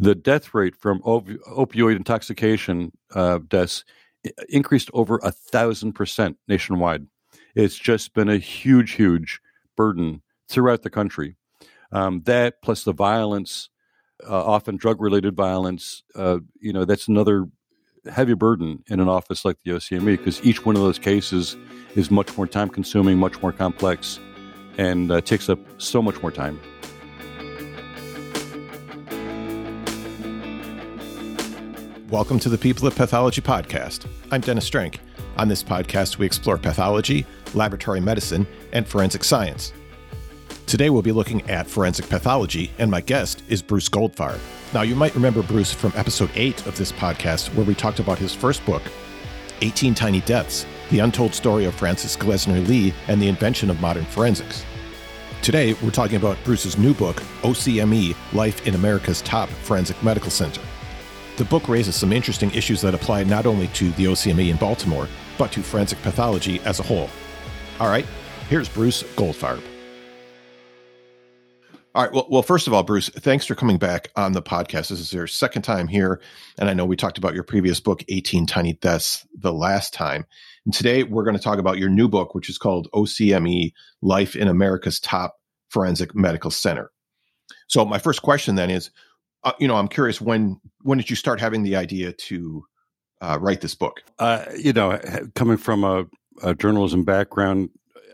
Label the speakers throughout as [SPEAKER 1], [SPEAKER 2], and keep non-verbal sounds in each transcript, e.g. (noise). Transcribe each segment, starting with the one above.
[SPEAKER 1] the death rate from op- opioid intoxication uh, deaths increased over a thousand percent nationwide. It's just been a huge, huge burden throughout the country. Um, that plus the violence, uh, often drug related violence, uh, you know, that's another heavy burden in an office like the OCME because each one of those cases is much more time consuming, much more complex, and uh, takes up so much more time.
[SPEAKER 2] Welcome to the People of Pathology podcast. I'm Dennis Strange. On this podcast, we explore pathology, laboratory medicine, and forensic science. Today, we'll be looking at forensic pathology, and my guest is Bruce Goldfarb. Now, you might remember Bruce from episode 8 of this podcast, where we talked about his first book, 18 Tiny Deaths The Untold Story of Frances Glessner Lee and the Invention of Modern Forensics. Today, we're talking about Bruce's new book, OCME Life in America's Top Forensic Medical Center. The book raises some interesting issues that apply not only to the OCME in Baltimore, but to forensic pathology as a whole. All right, here's Bruce Goldfarb. All right. Well, well, first of all, Bruce, thanks for coming back on the podcast. This is your second time here. And I know we talked about your previous book, 18 Tiny Deaths, the last time. And today we're going to talk about your new book, which is called OCME Life in America's Top Forensic Medical Center. So, my first question then is uh, you know, I'm curious when when did you start having the idea to uh, write this book?
[SPEAKER 1] Uh, you know, coming from a, a journalism background,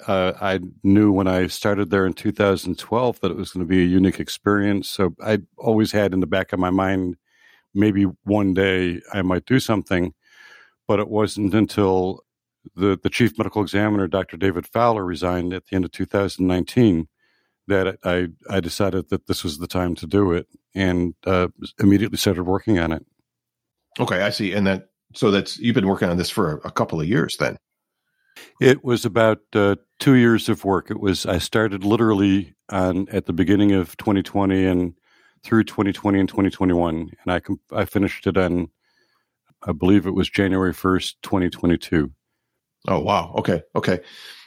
[SPEAKER 1] uh, I knew when I started there in 2012 that it was going to be a unique experience. So I always had in the back of my mind, maybe one day I might do something. But it wasn't until the, the chief medical examiner, Dr. David Fowler, resigned at the end of 2019 that I, I decided that this was the time to do it and uh, immediately started working on it.
[SPEAKER 2] Okay, I see. And that so that's you've been working on this for a, couple of years then.
[SPEAKER 1] It was about uh, two years of work. It was I started literally on at the beginning of 2020 and through 2020 and 2021, and I I finished it on I believe it was January 1st, 2022.
[SPEAKER 2] Oh wow! Okay, okay.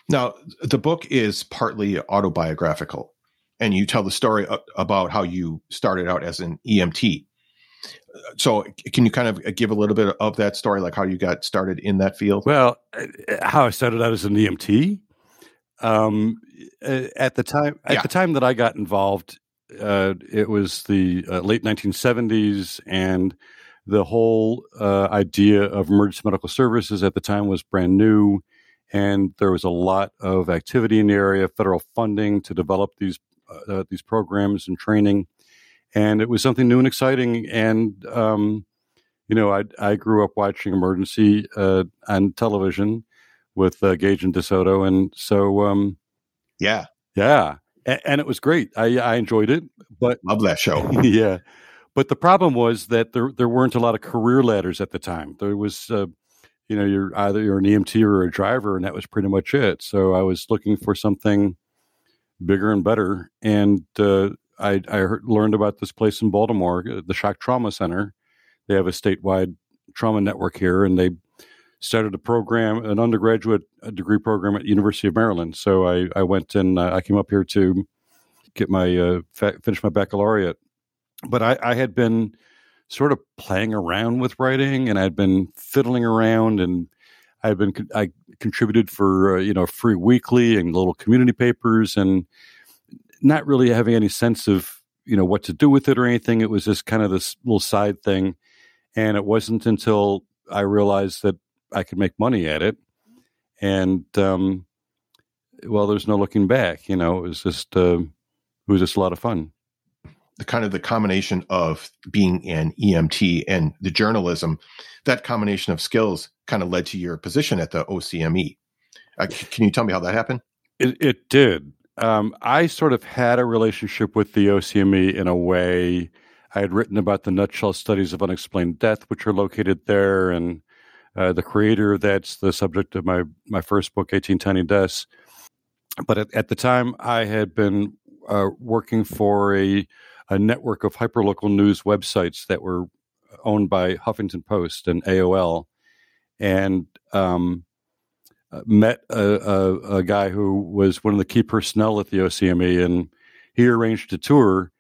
[SPEAKER 2] Now, the book is partly autobiographical, and you tell the story about how you started out as an EMT. So, can you kind of give a little bit of that story, like how you got started in that field?
[SPEAKER 1] Well, uh, how I started out as an EMT. Um, uh, at the time, at yeah. the time that I got involved, uh, it was the uh, late 1970s, and the whole uh, idea of emergency medical services at the time was brand new and there was a lot of activity in the area, federal funding to develop these uh, uh, these programs and training, and it was something new and exciting. And um, you know, I I grew up watching emergency uh, on television with uh, Gage and DeSoto, and so um,
[SPEAKER 2] yeah,
[SPEAKER 1] yeah, and, and, it was great. I I enjoyed it, but
[SPEAKER 2] love that show. (laughs)
[SPEAKER 1] yeah. But the problem was that there there weren't a lot of career ladders at the time. There was uh, you know you're either you're an EMT or a driver, and that was pretty much it. So I was looking for something bigger and better, and uh, I, I heard, learned about this place in Baltimore, uh, the Shock Trauma Center. They have a statewide trauma network here, and they started a program, an undergraduate degree program at University of Maryland. So I, I went and uh, I came up here to get my uh, fa- finish my baccalaureate. But I, I had been sort of playing around with writing, and I'd been fiddling around, and I'd been I contributed for uh, you know Free Weekly and little community papers, and not really having any sense of you know what to do with it or anything. It was just kind of this little side thing, and it wasn't until I realized that I could make money at it, and um, well, there's no looking back. You know, it was just uh, it was just a lot of fun
[SPEAKER 2] the kind of the combination of being an EMT and the journalism, that combination of skills kind of led to your position at the OCME. Uh, can you tell me how that happened?
[SPEAKER 1] It, it did. Um, I sort of had a relationship with the OCME in a way. I had written about the nutshell studies of unexplained death, which are located there, and uh, the creator that's the subject of my my first book, 18 Tiny Deaths. But at, at the time, I had been uh, working for a a network of hyperlocal news websites that were owned by Huffington Post and AOL, and um, uh, met a, a, a, guy who was one of the key personnel at the OCME, and he arranged a tour.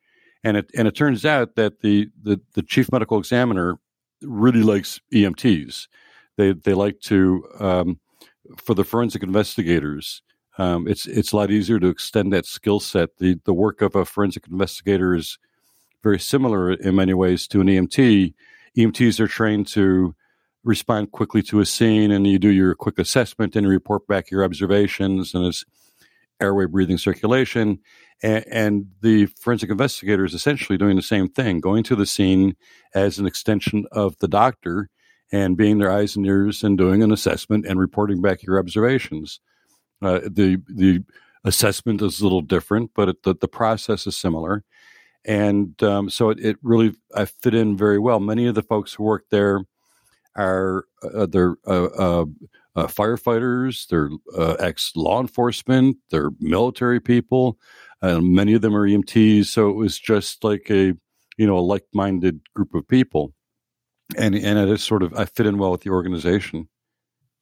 [SPEAKER 1] and it and it turns out that the the, the chief medical examiner really likes EMTs. They they like to um, for the forensic investigators. Um, it's it's a lot easier to extend that skill set. The the work of a forensic investigator is very similar in many ways to an EMT. EMTs are trained to respond quickly to a scene, and you do your quick assessment and report back your observations and it's airway, breathing, circulation. And, and the forensic investigator is essentially doing the same thing, going to the scene as an extension of the doctor and being their eyes and ears and doing an assessment and reporting back your observations. Uh, the the assessment is a little different, but it, the, the process is similar. And um, so it, it really I fit in very well. Many of the folks who work there are uh, they're uh, uh, uh firefighters, they're uh, ex law enforcement, they're military people. And many of them are EMTs. So it was just like a you know a like minded group of people, and and it is sort of I fit in well with the organization.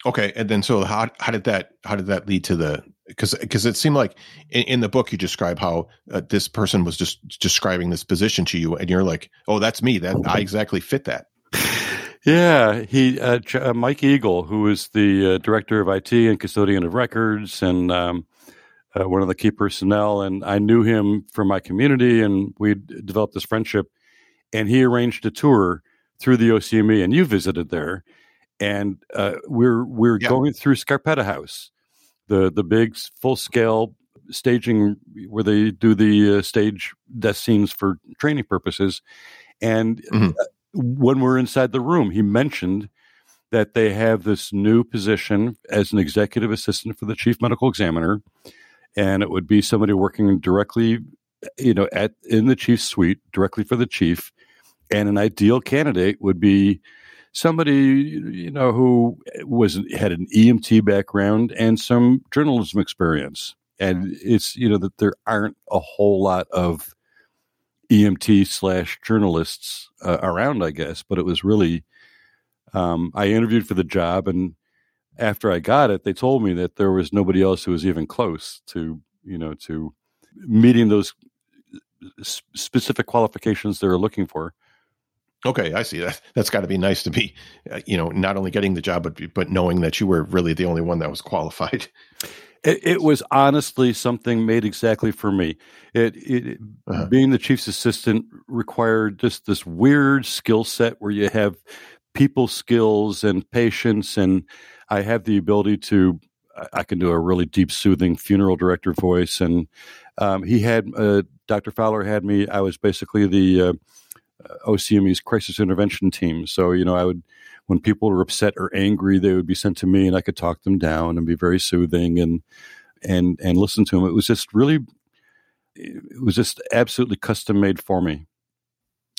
[SPEAKER 2] Okay, and then so how how did that how did that lead to the because because it seemed like in, in, the book you describe how uh, this person was just describing this position to you and you're like oh that's me that I exactly fit that. (laughs)
[SPEAKER 1] Yeah, he uh, uh, Mike Eagle, who is the uh, director of IT and custodian of records, and um, uh, one of the key personnel. And I knew him from my community, and we developed this friendship. And he arranged a tour through the OCME, and you visited there. And uh, we're we're yeah. going through Scarpetta House, the the big full scale staging where they do the uh, stage death scenes for training purposes. And mm-hmm when we're inside the room, he mentioned that they have this new position as an executive assistant for the chief medical examiner, and it would be somebody working directly, you know, at in the chief's suite directly for the chief. And an ideal candidate would be somebody you know who was had an EMT background and some journalism experience. And it's you know that there aren't a whole lot of EMT slash journalists uh, around, I guess. But it was really, um, I interviewed for the job, and after I got it, they told me that there was nobody else who was even close to, you know, to meeting those specific qualifications they were looking for.
[SPEAKER 2] Okay, I see (laughs) that. That's got to be nice to be, uh, you know, not only getting the job, but but knowing that you were really the only one that was qualified. (laughs)
[SPEAKER 1] It, it, was honestly something made exactly for me. It, it uh-huh. being the chief's assistant required just this weird skill set where you have people skills and patience, and I have the ability to. I can do a really deep, soothing funeral director voice, and um, he had uh, Dr. Fowler had me. I was basically the uh, Uh, OCME's crisis intervention team. So you know, I would when people were upset or angry, they would be sent to me, and I could talk them down and be very soothing and and and listen to them. It was just really, it was just absolutely custom made for me.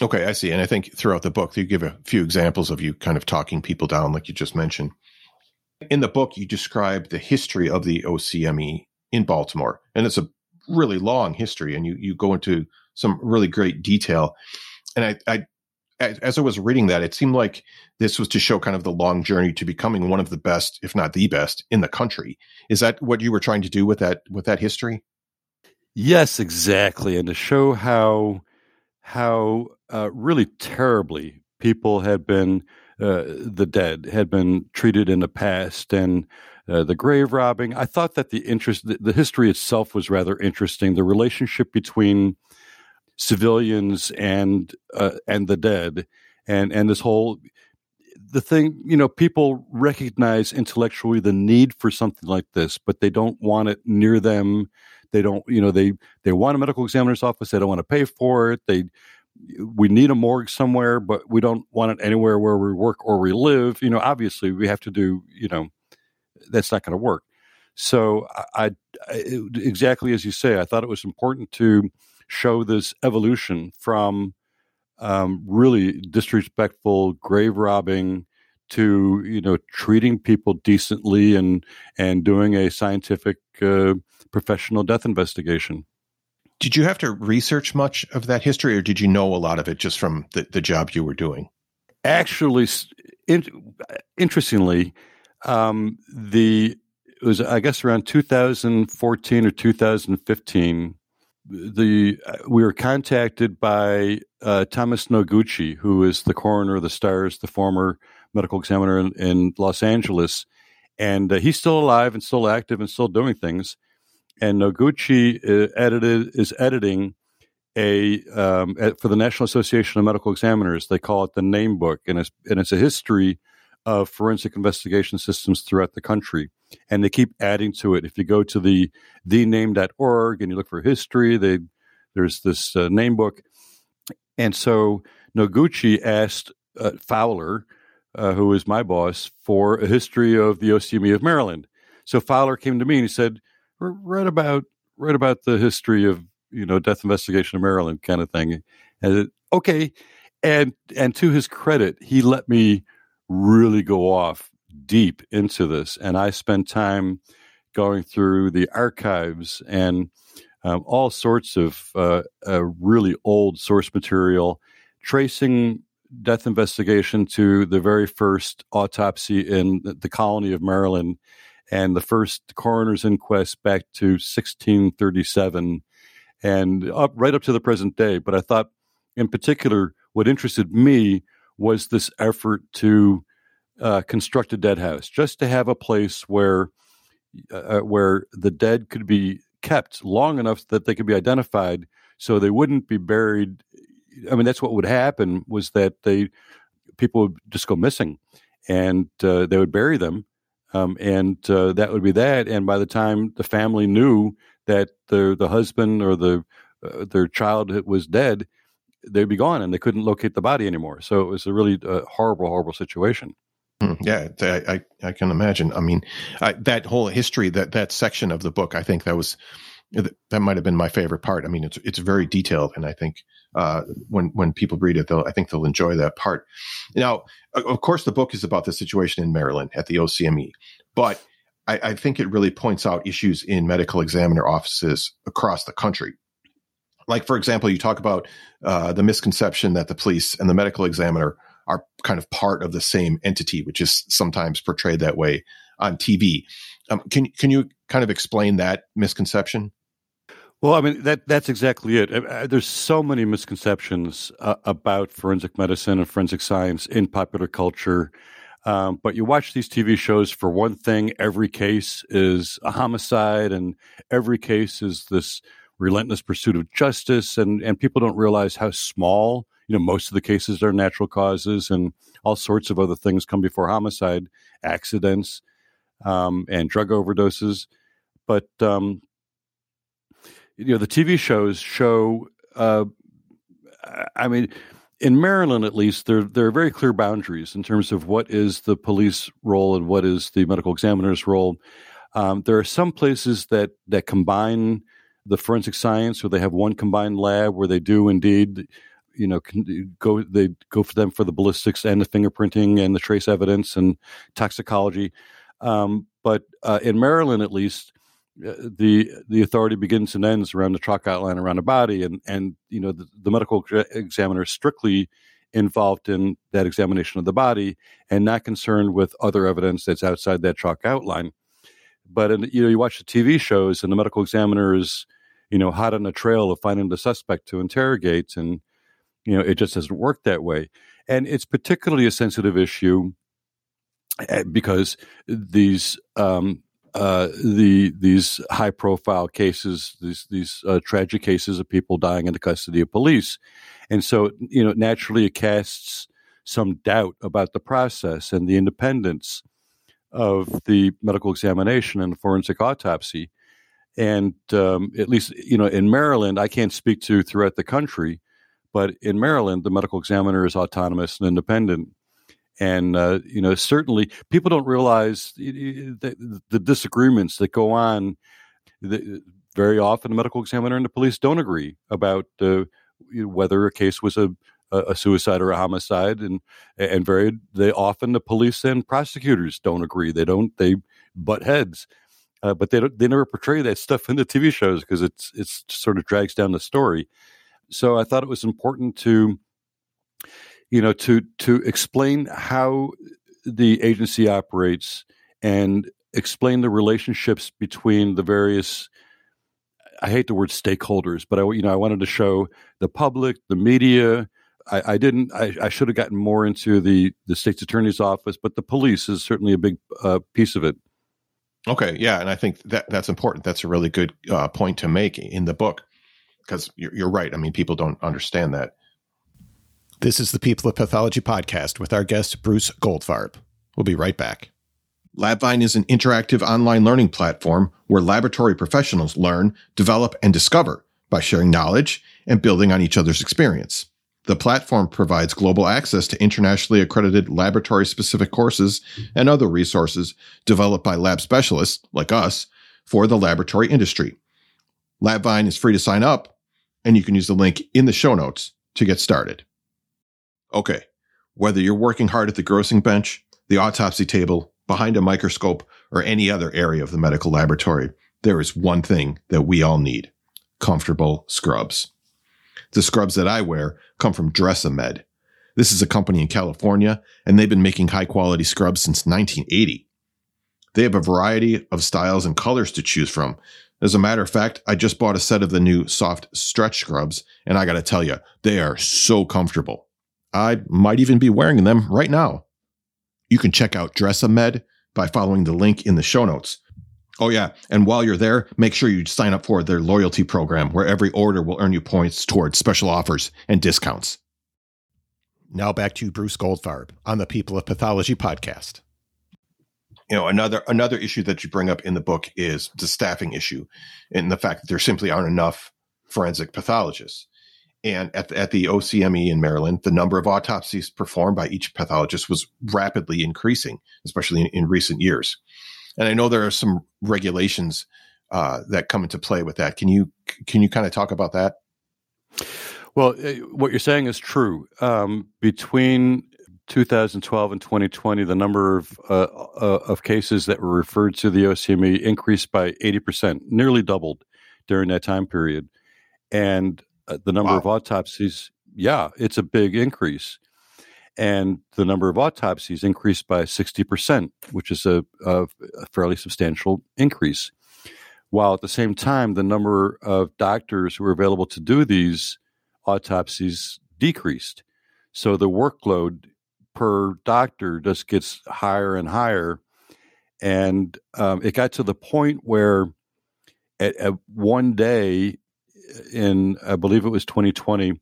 [SPEAKER 2] Okay, I see. And I think throughout the book, you give a few examples of you kind of talking people down, like you just mentioned. In the book, you describe the history of the OCME in Baltimore, and it's a really long history, and you you go into some really great detail. And I, I as I was reading that, it seemed like this was to show kind of the long journey to becoming one of the best, if not the best, in the country. Is that what you were trying to do with that with that history?
[SPEAKER 1] Yes, exactly, and to show how how uh, really terribly people had been uh, the dead had been treated in the past, and uh, the grave robbing. I thought that the interest, the, the history itself, was rather interesting. The relationship between civilians and uh, and the dead, and and this whole the thing you know people recognize intellectually the need for something like this, but they don't want it near them. They don't you know they they want a medical examiner's office. They don't want to pay for it. They we need a morgue somewhere, but we don't want it anywhere where we work or we live. You know, obviously we have to do, you know, that's not going to work. So I, I, exactly as you say, I thought it was important to show this evolution from um, really disrespectful grave robbing to you know treating people decently and and doing a scientific uh, professional death investigation.
[SPEAKER 2] Did you have to research much of that history, or did you know a lot of it just from the, the job you were doing?
[SPEAKER 1] Actually, in, interestingly, um, the it was I guess around 2014 or 2015 the uh, we were contacted by uh, Thomas Noguchi, who is the coroner of the Stars, the former medical examiner in, in Los Angeles, and uh, he's still alive and still active and still doing things. And Noguchi uh, edited is editing a um, for the National Association of Medical Examiners. They call it the Name Book, and it's and it's a history of forensic investigation systems throughout the country. And they keep adding to it. If you go to the thename.org and you look for history, they there's this uh, name book. And so Noguchi asked uh, Fowler, uh, who was my boss, for a history of the OCME of Maryland. So Fowler came to me and he said, "Read about read about the history of you know death investigation of Maryland kind of thing." And it, okay, and and to his credit, he let me really go off deep into this. And I spent time going through the archives and um, all sorts of uh, uh, really old source material, tracing death investigation to the very first autopsy in the colony of Maryland and the first coroner's inquest back to 1637 and up right up to the present day. But I thought, in particular, what interested me was this effort to uh, construct a dead house, just to have a place where uh, uh, where the dead could be kept long enough that they could be identified, so they wouldn't be buried. I mean, that's what would happen was that they people would just go missing, and uh, they would bury them, um, and uh, that would be that. And by the time the family knew that the the husband or the uh, their child was dead, they'd be gone and they couldn't locate the body anymore. So it was a really uh, horrible, horrible situation.
[SPEAKER 2] Hmm, yeah, I, I, can imagine. I mean, I, that whole history, that that section of the book, I think that was that might have been my favorite part. I mean, it's it's very detailed, and I think uh, when when people read it, they'll I think they'll enjoy that part. Now, of course, the book is about the situation in Maryland at the OCME, but I, I think it really points out issues in medical examiner offices across the country like for example you talk about uh, the misconception that the police and the medical examiner are kind of part of the same entity, which is sometimes portrayed that way on TV. Um, can can you kind of explain that misconception?
[SPEAKER 1] Well, I mean that that's exactly it. There's so many misconceptions uh, about forensic medicine and forensic science in popular culture. Um, but you watch these TV shows for one thing, every case is a homicide, and every case is this relentless pursuit of justice, and and people don't realize how small you know, most of the cases are natural causes and all sorts of other things come before homicide, accidents, um, and drug overdoses. But, um, you know, the TV shows show, uh, I mean, in Maryland, at least, there there are very clear boundaries in terms of what is the police role and what is the medical examiner's role. Um, there are some places that that combine the forensic science, or they have one combined lab where they do indeed you know go they go for them for the ballistics and the fingerprinting and the trace evidence and toxicology. Um, but uh, in Maryland, at least, uh, the the authority begins and ends around the chalk outline around the body, and and you know the, the medical examiner is strictly involved in that examination of the body and not concerned with other evidence that's outside that chalk outline. But in, you know, you watch the TV shows, and the medical examiner is, you know, hot on the trail of finding the suspect to interrogate, and you know, it just doesn't work that way. And it's particularly a sensitive issue eh, because these um, uh, the these high profile cases, these these uh, tragic cases of people dying in the custody of police, and so you know naturally it casts some doubt about the process and the independence of the medical examination and the forensic autopsy. And um, at least you know in Maryland, I can't speak to throughout the country, but in Maryland, the medical examiner is autonomous and independent. And, uh, you know, certainly people don't realize the, the disagreements that go on. The, very often, the medical examiner and the police don't agree about uh, whether a case was a, a suicide or a homicide, and and very they often the police and prosecutors don't agree. They don't they butt heads, uh, but they they never portray that stuff in the TV shows because it's it's sort of drags down the story. So I thought it was important to, you know, to to explain how the agency operates and explain the relationships between the various I hate the word stakeholders, but I you know I wanted to show the public, the media. I, I didn't. I, I, should have gotten more into the the state's attorney's office, but the police is certainly a big uh, piece of it.
[SPEAKER 2] Okay, yeah, and I think that that's important. That's a really good uh, point to make in the book because you're, you're right. I mean, people don't understand that. This is the People of Pathology podcast with our guest Bruce Goldfarb. We'll be right back. LabVine is an interactive online learning platform where laboratory professionals learn, develop, and discover by sharing knowledge and building on each other's experience. The platform provides global access to internationally accredited laboratory specific courses and other resources developed by lab specialists like us for the laboratory industry. LabVine is free to sign up, and you can use the link in the show notes to get started. Okay, whether you're working hard at the grossing bench, the autopsy table, behind a microscope, or any other area of the medical laboratory, there is one thing that we all need comfortable scrubs. The scrubs that I wear come from Dressamed. This is a company in California, and they've been making high quality scrubs since 1980. They have a variety of styles and colors to choose from. As a matter of fact, I just bought a set of the new soft stretch scrubs, and I gotta tell you, they are so comfortable. I might even be wearing them right now. You can check out Dressamed by following the link in the show notes. Oh, yeah. And while you're there, make sure you sign up for their loyalty program where every order will earn you points towards special offers and discounts. Now back to Bruce Goldfarb on the People of Pathology podcast. You know, another another issue that you bring up in the book is the staffing issue and the fact that there simply aren't enough forensic pathologists. And at the, at the OCME in Maryland, the number of autopsies performed by each pathologist was rapidly increasing, especially in, in recent years. And I know there are some regulations uh, that come into play with that. Can you can you kind of talk about that?
[SPEAKER 1] Well, eh, what you're saying is true. Um, between 2012 and 2020, the number of uh, uh, of cases that were referred to the OCME increased by 80 percent, nearly doubled during that time period, and uh, the number wow. of autopsies. Yeah, it's a big increase and the number of autopsies increased by 60%, which is a, a, fairly substantial increase. While at the same time, the number of doctors who were available to do these autopsies decreased. So the workload per doctor just gets higher and higher. And um, it got to the point where at, at one day in, I believe it was 2020,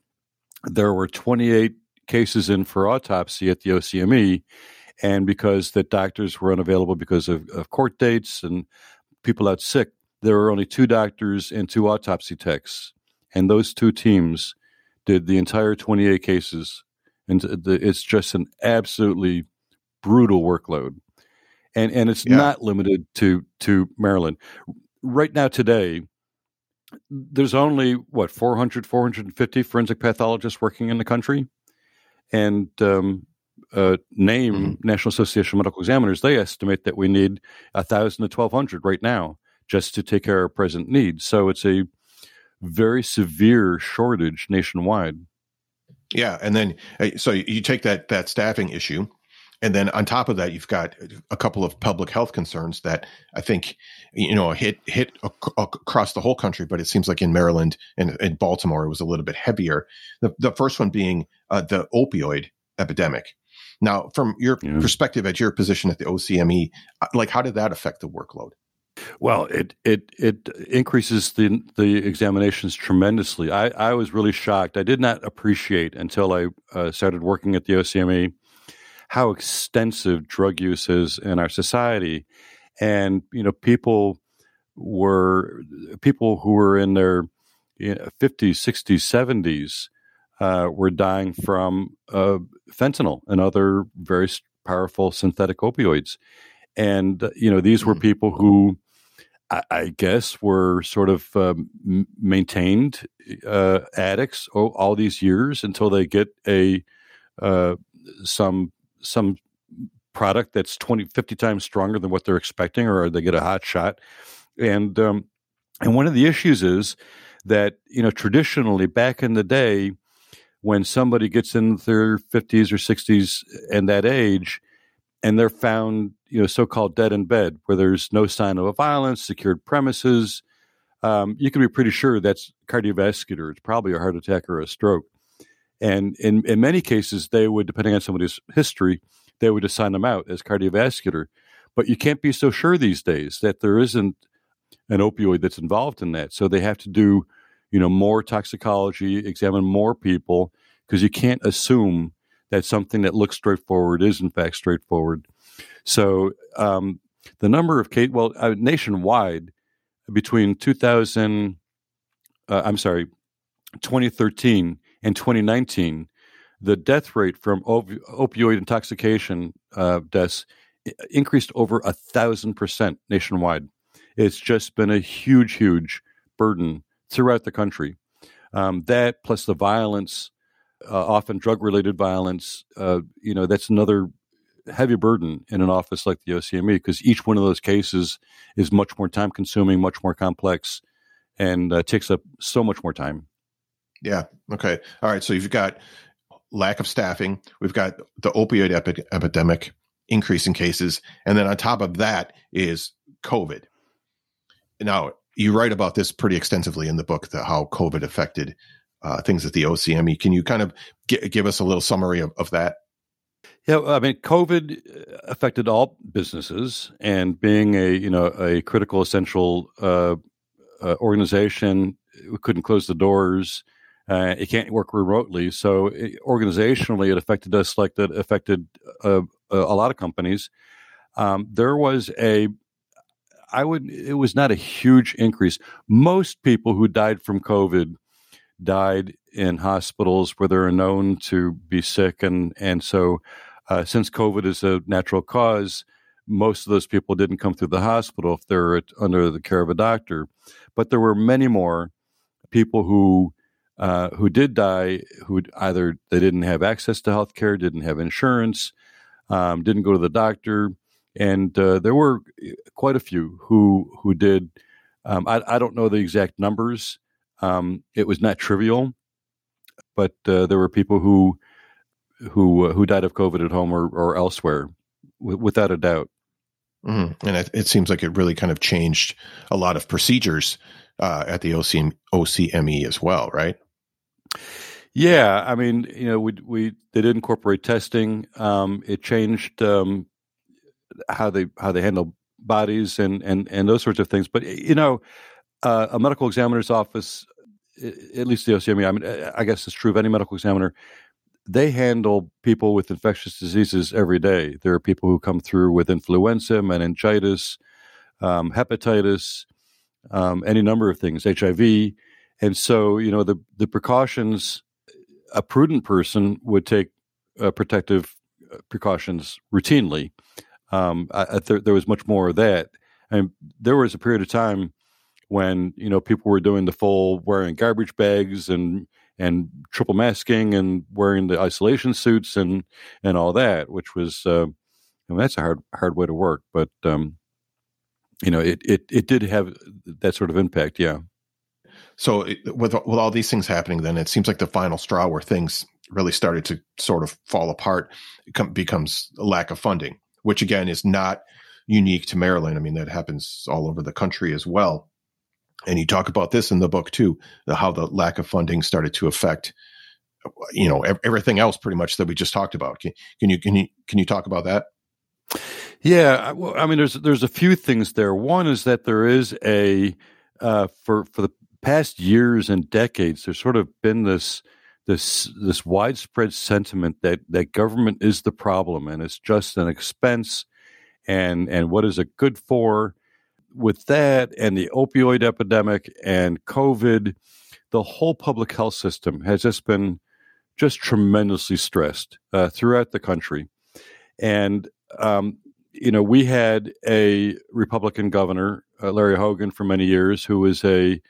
[SPEAKER 1] there were 28 cases in for autopsy at the OCME, and because the doctors were unavailable because of, of court dates and people out sick, there were only two doctors and two autopsy techs, and those two teams did the entire 28 cases, and it's just an absolutely brutal workload, and and it's yeah. not limited to to Maryland. Right now, today, there's only what 400 450 forensic pathologists working in the country and um, uh, name mm-hmm. National Association of Medical Examiners, they estimate that we need a thousand to twelve hundred right now just to take care of present needs. So it's a very severe shortage nationwide.
[SPEAKER 2] Yeah, and then uh, so you take that that staffing issue, and then on top of that, you've got a couple of public health concerns that I think you know hit hit ac- across the whole country, but it seems like in Maryland and in Baltimore it was a little bit heavier. The the first one being uh, the opioid epidemic. Now, from your yeah. perspective, at your position at the OCME, uh, like how did that affect the workload?
[SPEAKER 1] Well, it it it increases the the examinations tremendously. I, I was really shocked. I did not appreciate until I uh, started working at the OCME how extensive drug use is in our society, and you know people were people who were in their you know, 50s, 60s, 70s uh, were dying from uh, fentanyl and other very powerful synthetic opioids. And, uh, you know, these were mm. people who I, guess were sort of um, maintained uh, addicts all, all, these years until they get a uh, some some product that's 20 50 times stronger than what they're expecting or they get a hot shot. And um, and one of the issues is that you know traditionally back in the day when somebody gets in their 50s or 60s and that age and they're found you know so-called dead in bed where there's no sign of a violence secured premises um, you can be pretty sure that's cardiovascular. It's probably a heart attack or a stroke. And in, in many cases, they would, depending on somebody's history, they would assign them out as cardiovascular. But you can't be so sure these days that there isn't an opioid that's involved in that. So they have to do, you know, more toxicology, examine more people, because you can't assume that something that looks straightforward is in fact straightforward. So um, the number of case, well, uh, nationwide, between 2000, uh, I'm sorry, 2013 and 2019, the death rate from op- opioid intoxication uh, deaths increased over a thousand percent nationwide. It's just been a huge, huge burden throughout the country. Um, that plus the violence, uh, often drug related violence, uh, you know, that's another heavy burden in an office like the OCME because each one of those cases is much more time consuming, much more complex, and uh, takes up so much more time.
[SPEAKER 2] Yeah. Okay. All right. So you've got lack of staffing. We've got the opioid epi- epidemic, increase in cases, and then on top of that is COVID. Now you write about this pretty extensively in the book, how COVID affected uh, things at the OCME. Can you kind of g- give us a little summary of, of that?
[SPEAKER 1] Yeah, I mean, COVID affected all businesses, and being a you know a critical essential uh, uh, organization, we couldn't close the doors. Uh, it can't work remotely, so it, organizationally, it affected us like that affected uh, a lot of companies. Um, there was a, I would, it was not a huge increase. Most people who died from COVID died in hospitals where they're known to be sick, and and so uh, since COVID is a natural cause, most of those people didn't come through the hospital if they're under the care of a doctor. But there were many more people who uh, who did die who either they didn't have access to health care, didn't have insurance, um, didn't go to the doctor, and uh, there were quite a few who who did. Um, I, I, don't know the exact numbers. Um, it was not trivial, but uh, there were people who who uh, who died of COVID at home or, or elsewhere, w- without a doubt.
[SPEAKER 2] Mm. And it, it, seems like it really kind of changed a lot of procedures uh, at the OCM, OCME as well, right?
[SPEAKER 1] Yeah, I mean, you know, we we they did incorporate testing. Um, it changed um, how they how they handle bodies and and and those sorts of things. But you know, uh, a medical examiner's office, at least the OCME, I mean, I guess it's true of any medical examiner, they handle people with infectious diseases every day. There are people who come through with influenza, meningitis, um, hepatitis, um, any number of things, HIV. And so, you know, the, the precautions, a prudent person would take uh, protective uh, precautions routinely. Um, I, I th- there was much more of that. And there was a period of time when, you know, people were doing the full wearing garbage bags and and triple masking and wearing the isolation suits and and all that, which was uh, I mean, that's a hard hard way to work, but um, you know it, it it did have that sort of impact, yeah.
[SPEAKER 2] So with with all these things happening, then it seems like the final straw where things really started to sort of fall apart becomes a lack of funding, which again is not unique to Maryland. I mean that happens all over the country as well and you talk about this in the book too, the, how the lack of funding started to affect, you know, everything else pretty much that we just talked about. Can, can you can you can you talk about that?
[SPEAKER 1] Yeah, well, I mean, there's there's a few things there. One is that there is a uh, for for the past years and decades, there's sort of been this this this widespread sentiment that that government is the problem and it's just an expense, and and what is it good for? With that and the opioid epidemic and COVID, the whole public health system has just been just tremendously stressed uh, throughout the country. And, um, you know, we had a Republican governor, uh, Larry Hogan, for many years, who was a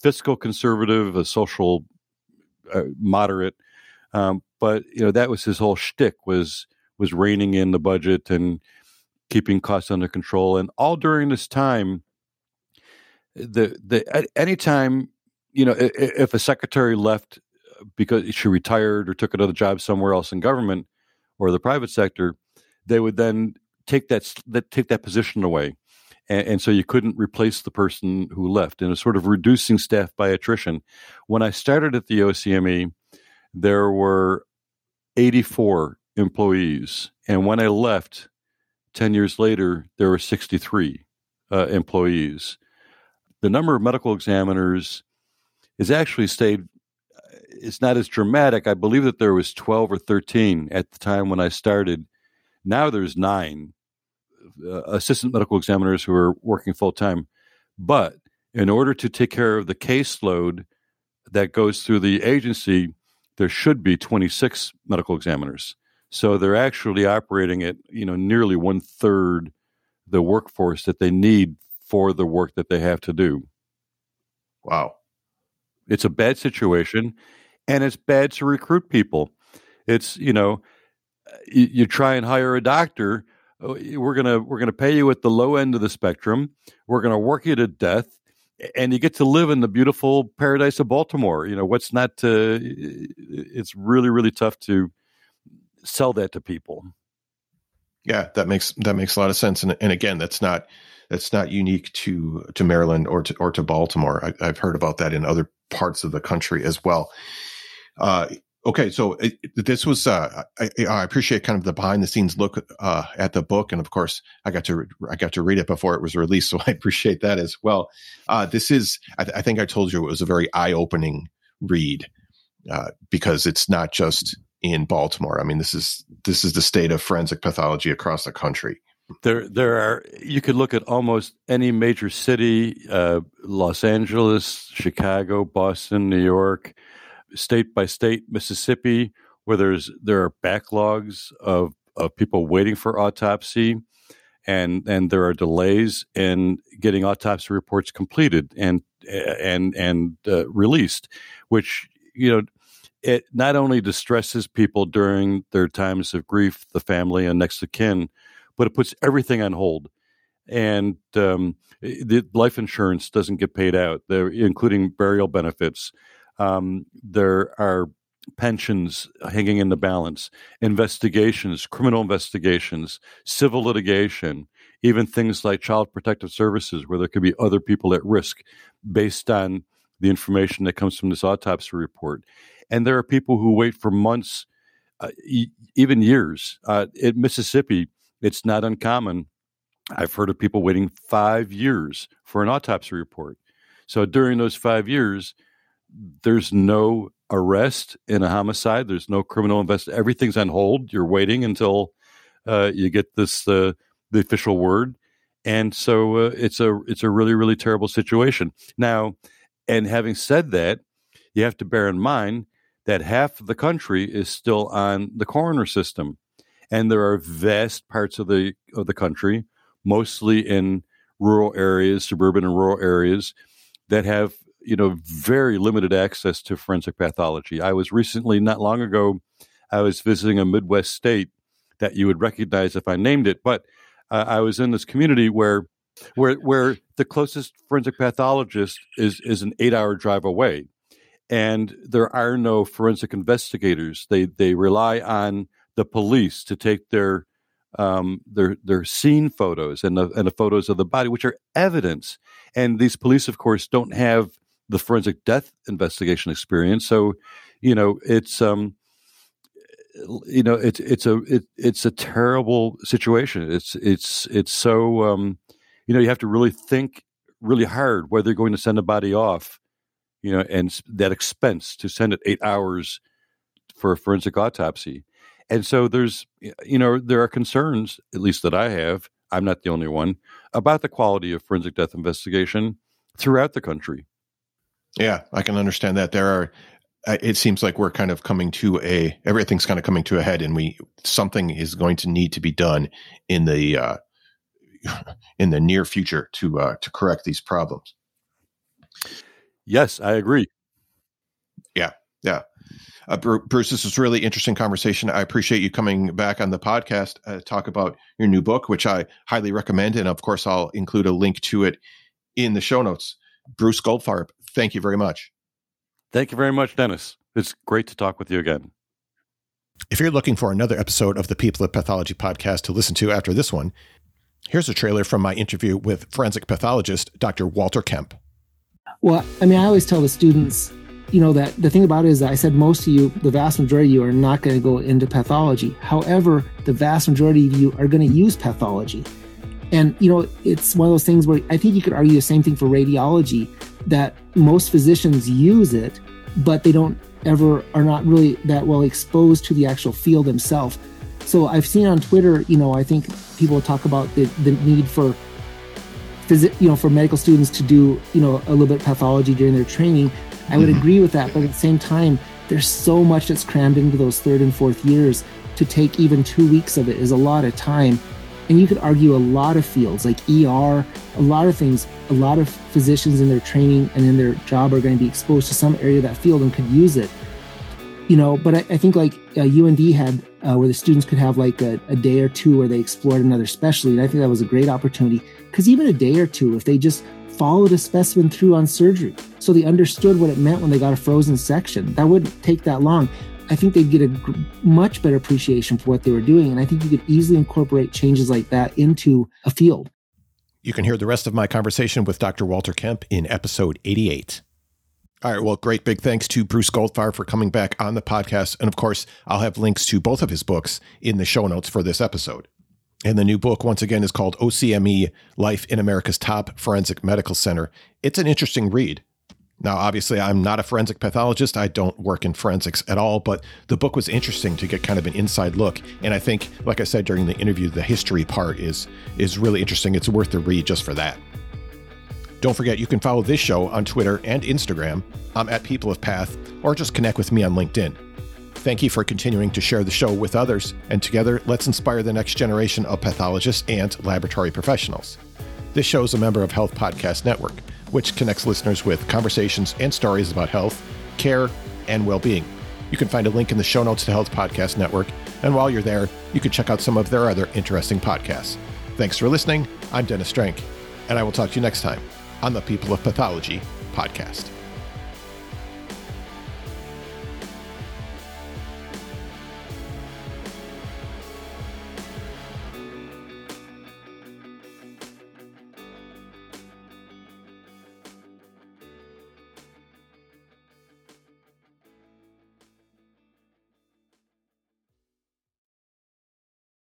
[SPEAKER 1] fiscal conservative, a social uh, moderate. Um, but you know, that was his whole shtick was was reining in the budget and keeping costs under control. And all during this time, the the anytime you know if a secretary left uh, because she retired or took another job somewhere else in government or the private sector, they would then take that, that take that position away, and, and, so you couldn't replace the person who left, and it was sort of reducing staff by attrition. When I started at the OCME, there were 84 employees, and when I left, 10 years later, there were 63 uh, employees. The number of medical examiners has actually stayed it's not as dramatic. I believe that there was 12 or 13 at the time when I started. Now there's nine uh, assistant medical examiners who are working full time. But in order to take care of the caseload that goes through the agency, there should be 26 medical examiners. So they're actually operating at you know nearly one third the workforce that they need for the work that they have to do.
[SPEAKER 2] Wow.
[SPEAKER 1] It's a bad situation and it's bad to recruit people. It's, you know, you, you try and hire a doctor, oh, we're going to we're to pay you at the low end of the spectrum. We're going to work you to death and you get to live in the beautiful paradise of Baltimore. You know, what's not to, it's really really tough to sell that to people.
[SPEAKER 2] Yeah, that makes that makes a lot of sense. And and again, that's not that's not unique to to Maryland or to or to Baltimore. I, have heard about that in other parts of the country as well. Uh, okay, so it, this was uh, I, I, appreciate kind of the behind the scenes look uh, at the book, and of course, I got to I got to read it before it was released, so (laughs) I appreciate that as well. Uh, this is I, th- I, think I told you it was a very eye opening read uh, because it's not just in Baltimore. I mean, this is this is the state of forensic pathology across the country.
[SPEAKER 1] There, there are. You could look at almost any major city: uh, Los Angeles, Chicago, Boston, New York, state by state. Mississippi, where there's there are backlogs of of people waiting for autopsy, and and there are delays in getting autopsy reports completed and and and uh, released, which you know it not only distresses people during their times of grief, the family and next of kin, but it puts everything on hold. And um, the life insurance doesn't get paid out, including burial benefits. Um, there are pensions hanging in the balance, investigations, criminal investigations, civil litigation, even things like child protective services, where there could be other people at risk based on the information that comes from this autopsy report and there are people who wait for months, uh, e- even years. Uh, in Mississippi, it's not uncommon. I've heard of people waiting five years for an autopsy report. So during those five years, there's no arrest in a homicide. There's no criminal investigation. Everything's on hold. You're waiting until uh, you get this uh, the official word, and so uh, it's a it's a really really terrible situation. Now, and having said that, you have to bear in mind that half of the country is still on the coroner system, and there are vast parts of the of the country, mostly in rural areas, suburban and rural areas, that have you know very limited access to forensic pathology. I was recently, not long ago, I was visiting a Midwest state that you would recognize if I named it, but uh, I was in this community where where where the closest forensic pathologist is is an eight hour drive away and there are no forensic investigators. They they rely on the police to take their um, their their scene photos and the and the photos of the body, which are evidence. And these police, of course, don't have the forensic death investigation experience. So, you know, it's um, you know, it's it's a it, it's a terrible situation. It's it's it's so um, you know, you have to really think really hard whether you're going to send a body off you know, and that expense to send it eight hours for a forensic autopsy. And so there's, you know, there are concerns, at least that I have. I'm not the only one about the quality of forensic death investigation throughout the country.
[SPEAKER 2] Yeah, I can understand that. There are, uh, it seems like we're kind of coming to a, everything's kind of coming to a head and we, something is going to need to be done in the, uh, in the near future to, uh, to correct these problems.
[SPEAKER 1] Yes, I agree.
[SPEAKER 2] Yeah, yeah. Uh, Bruce, this was really interesting conversation. I appreciate you coming back on the podcast uh, talk about your new book, which I highly recommend, and of course, I'll include a link to it in the show notes. Bruce Goldfarb, thank you very much.
[SPEAKER 1] Thank you very much, Dennis. It's great to talk with you again.
[SPEAKER 2] If you're looking for another episode of the People of Pathology podcast to listen to after this one, Here's a trailer from my interview with forensic pathologist Dr. Walter Kemp.
[SPEAKER 3] Well, I mean, I always tell the students, you know, that the thing about it is I said most of you, the vast majority of you, are not going to go into pathology. However, the vast majority of you are going to use pathology. And, you know, it's one of those things where I think you could argue the same thing for radiology that most physicians use it, but they don't ever are not really that well exposed to the actual field themselves. So I've seen on Twitter, you know, I think people talk about the, the need for phys- you know, for medical students to do, you know, a little bit of pathology during their training. I would mm-hmm. agree with that, but at the same time, there's so much that's crammed into those third and fourth years. To take even two weeks of it is a lot of time. And you could argue a lot of fields like ER, a lot of things, a lot of physicians in their training and in their job are going to be exposed to some area of that field and could use it. You know, but I, I think like uh, UND had uh, where the students could have like a, a, day or two where they explored another specialty. And I think that was a great opportunity because even a day or two, if they just followed a specimen through on surgery, so they understood what it meant when they got a frozen section, that wouldn't take that long. I think they'd get a g- much better appreciation for what they were doing. And I think you could easily incorporate changes like that into a field.
[SPEAKER 2] You can hear the rest of my conversation with Dr. Walter Kemp in episode 88. All right. Well, great big thanks to Bruce Goldfarb for coming back on the podcast. And of course, I'll have links to both of his books in the show notes for this episode. And the new book, once again, is called OCME Life in America's Top Forensic Medical Center. It's an interesting read. Now, obviously, I'm not a forensic pathologist. I don't work in forensics at all, but the book was interesting to get kind of an inside look. And I think, like I said during the interview, the history part is is really interesting. It's worth the read just for that. Don't forget, you can follow this show on Twitter and Instagram. I'm at People of Path, or just connect with me on LinkedIn. Thank you for continuing to share the show with others, and together, let's inspire the next generation of pathologists and laboratory professionals. This show is a member of Health Podcast Network, which connects listeners with conversations and stories about health, care, and well being. You can find a link in the show notes to Health Podcast Network, and while you're there, you can check out some of their other interesting podcasts. Thanks for listening. I'm Dennis Strange, and I will talk to you next time on the People of Pathology podcast.